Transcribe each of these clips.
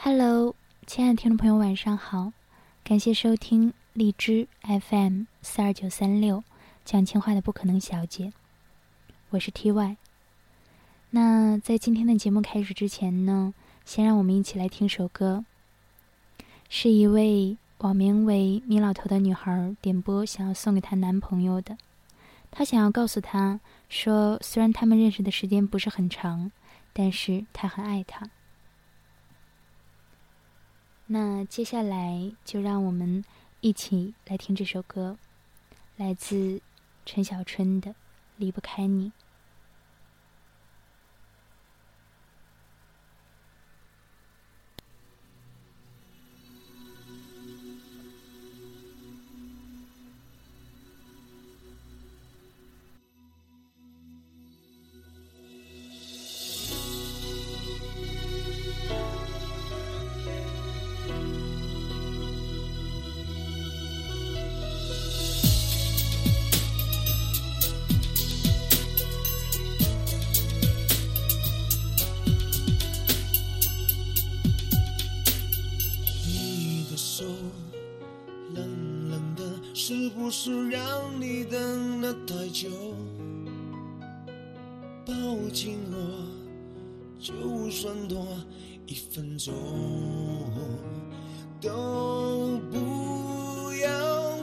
Hello，亲爱的听众朋友，晚上好！感谢收听荔枝 FM 四二九三六讲情话的不可能小姐，我是 TY。那在今天的节目开始之前呢，先让我们一起来听首歌，是一位网名为米老头的女孩点播，想要送给她男朋友的。她想要告诉他说，虽然他们认识的时间不是很长，但是她很爱他。那接下来就让我们一起来听这首歌，来自陈小春的《离不开你》。是不是让你等了太久，抱紧我，就算多一分钟，都不要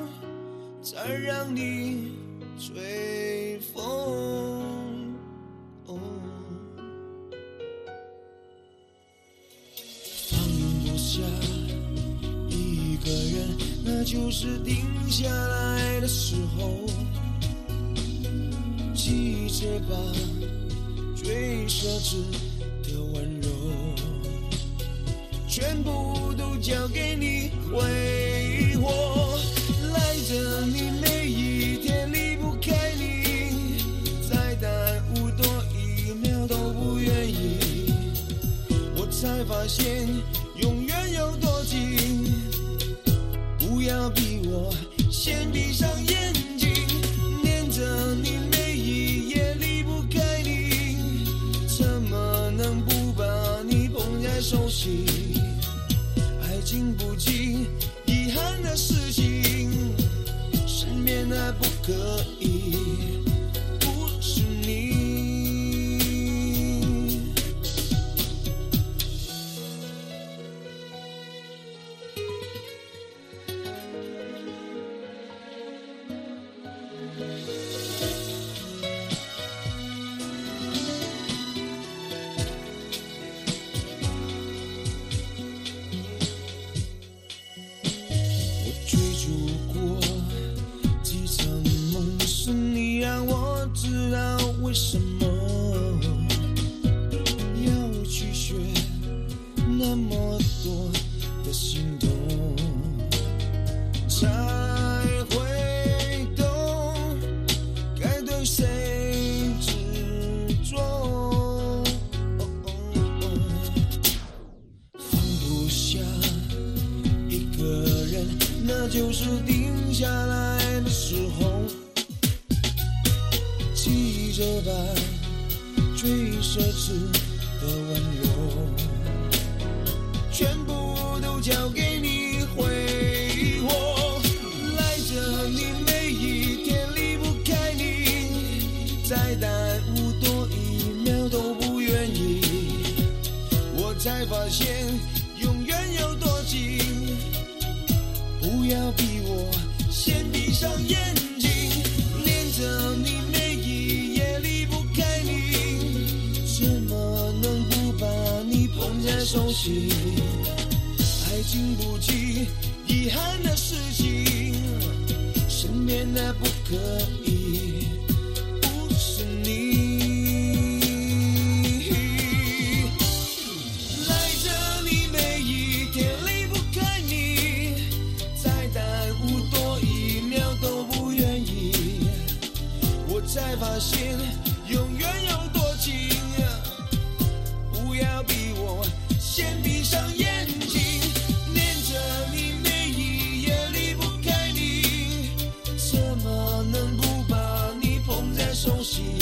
再让你吹风。放不下，就是定下来。的时候，记着吧，最奢侈的温柔，全部都交给你挥霍，赖着你每一天离不开你，再耽误多一秒都不愿意，我才发现熟悉。热巴最奢侈的温柔全部都交给你挥霍。赖着你每一天离不开你再耽误多一秒都不愿意。我才发现熟悉。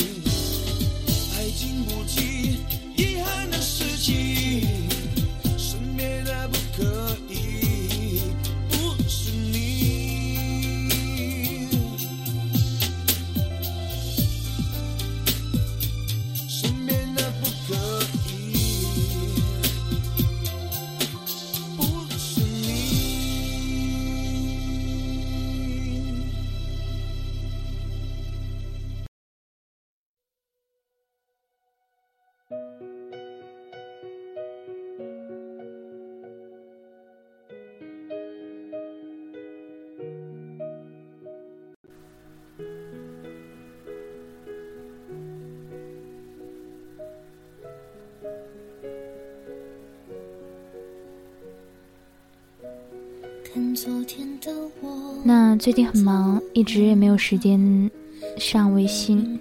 那最近很忙，一直也没有时间上微信。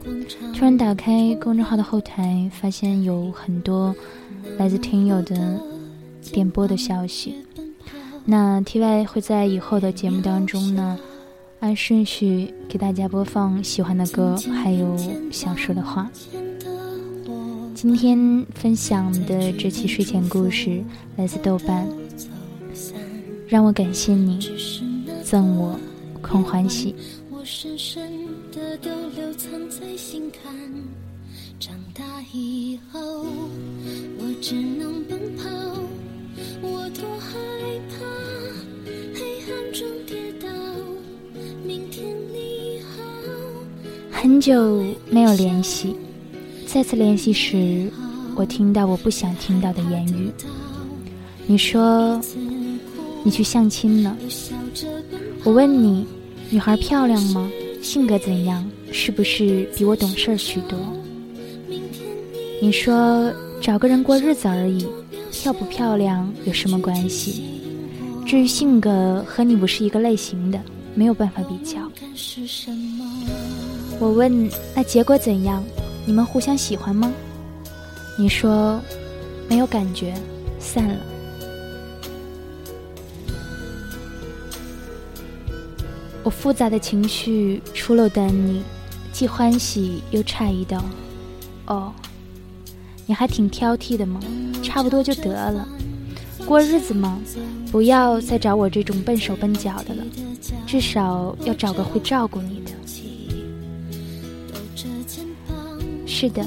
突然打开公众号的后台，发现有很多来自听友的点播的消息。那 T Y 会在以后的节目当中呢，按顺序给大家播放喜欢的歌，还有想说的话。今天分享的这期睡前故事来自豆瓣，让我感谢你，赠我空欢喜。我深深的都留藏在心坎。长大以后，我只能奔跑。我多害怕黑暗中跌倒。明天你好。很久没有联系。再次联系时，我听到我不想听到的言语。你说你去相亲了。我问你，女孩漂亮吗？性格怎样？是不是比我懂事儿许多？你说找个人过日子而已，漂不漂亮有什么关系？至于性格，和你不是一个类型的，没有办法比较。我问，那结果怎样？你们互相喜欢吗？你说没有感觉，散了。我复杂的情绪出露丹尼，既欢喜又诧异道：“哦，你还挺挑剔的嘛，差不多就得了。过日子嘛，不要再找我这种笨手笨脚的了，至少要找个会照顾你的。”是的，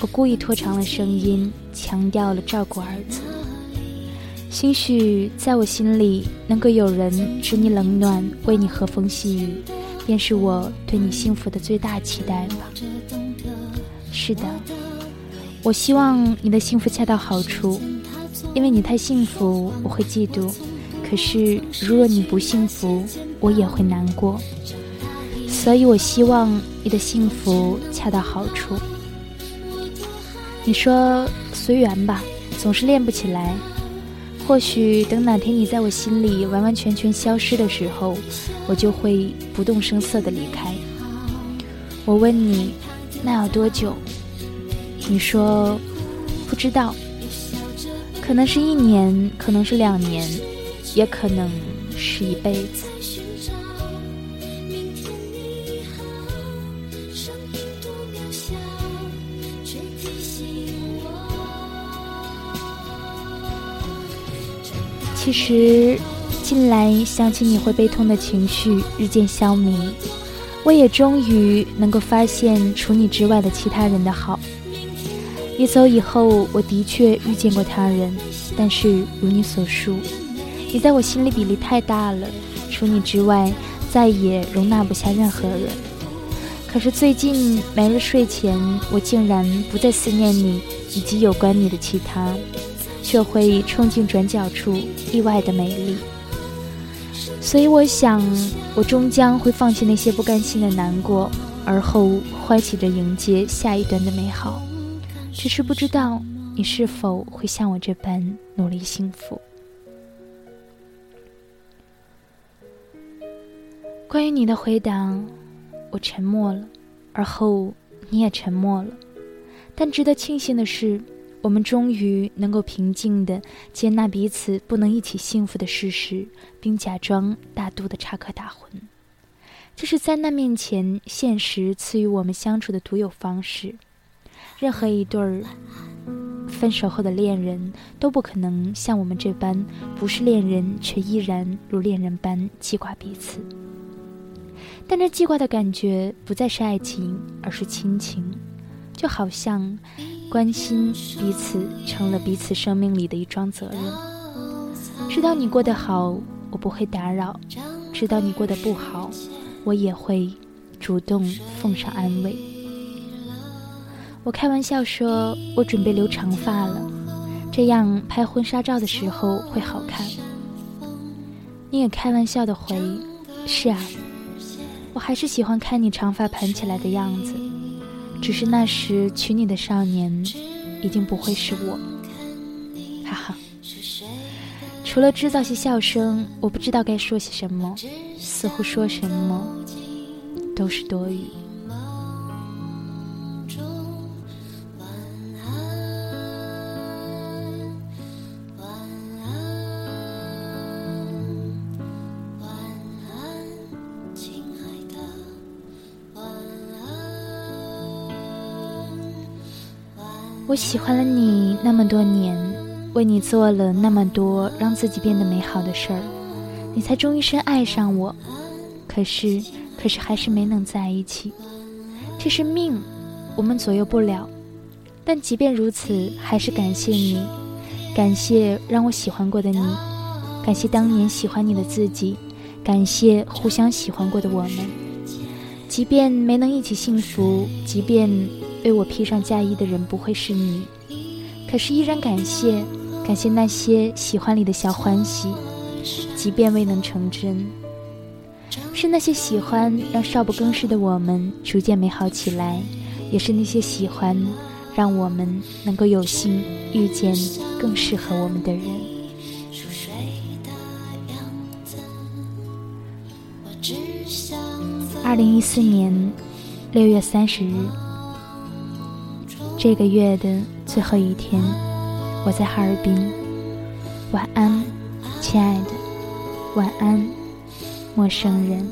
我故意拖长了声音，强调了照顾儿子。兴许在我心里，能够有人知你冷暖，为你和风细雨，便是我对你幸福的最大期待吧。是的，我希望你的幸福恰到好处，因为你太幸福，我会嫉妒；可是如若你不幸福，我也会难过。所以我希望你的幸福恰到好处。你说随缘吧，总是练不起来。或许等哪天你在我心里完完全全消失的时候，我就会不动声色的离开。我问你，那要多久？你说不知道，可能是一年，可能是两年，也可能是一辈子。其实，近来想起你会悲痛的情绪日渐消弭，我也终于能够发现除你之外的其他人的好。你走以后，我的确遇见过他人，但是如你所述，你在我心里比例太大了，除你之外，再也容纳不下任何人。可是最近每日睡前，我竟然不再思念你以及有关你的其他。却会冲进转角处，意外的美丽。所以我想，我终将会放弃那些不甘心的难过，而后欢喜着迎接下一段的美好。只是不知道你是否会像我这般努力幸福。关于你的回答，我沉默了，而后你也沉默了。但值得庆幸的是。我们终于能够平静地接纳彼此不能一起幸福的事实，并假装大度的插科打诨。这是灾难面前现实赐予我们相处的独有方式。任何一对儿分手后的恋人都不可能像我们这般，不是恋人却依然如恋人般记挂彼此。但这记挂的感觉不再是爱情，而是亲情，就好像……关心彼此成了彼此生命里的一桩责任。知道你过得好，我不会打扰；知道你过得不好，我也会主动奉上安慰。我开玩笑说，我准备留长发了，这样拍婚纱照的时候会好看。你也开玩笑的回：“是啊，我还是喜欢看你长发盘起来的样子。”只是那时娶你的少年，已经不会是我，哈哈。除了制造些笑声，我不知道该说些什么，似乎说什么都是多余。我喜欢了你那么多年，为你做了那么多让自己变得美好的事儿，你才终于深爱上我。可是，可是还是没能在一起，这是命，我们左右不了。但即便如此，还是感谢你，感谢让我喜欢过的你，感谢当年喜欢你的自己，感谢互相喜欢过的我们。即便没能一起幸福，即便……为我披上嫁衣的人不会是你，可是依然感谢，感谢那些喜欢里的小欢喜，即便未能成真。是那些喜欢让少不更事的我们逐渐美好起来，也是那些喜欢让我们能够有幸遇见更适合我们的人。二零一四年六月三十日。这个月的最后一天，我在哈尔滨。晚安，亲爱的，晚安，陌生人。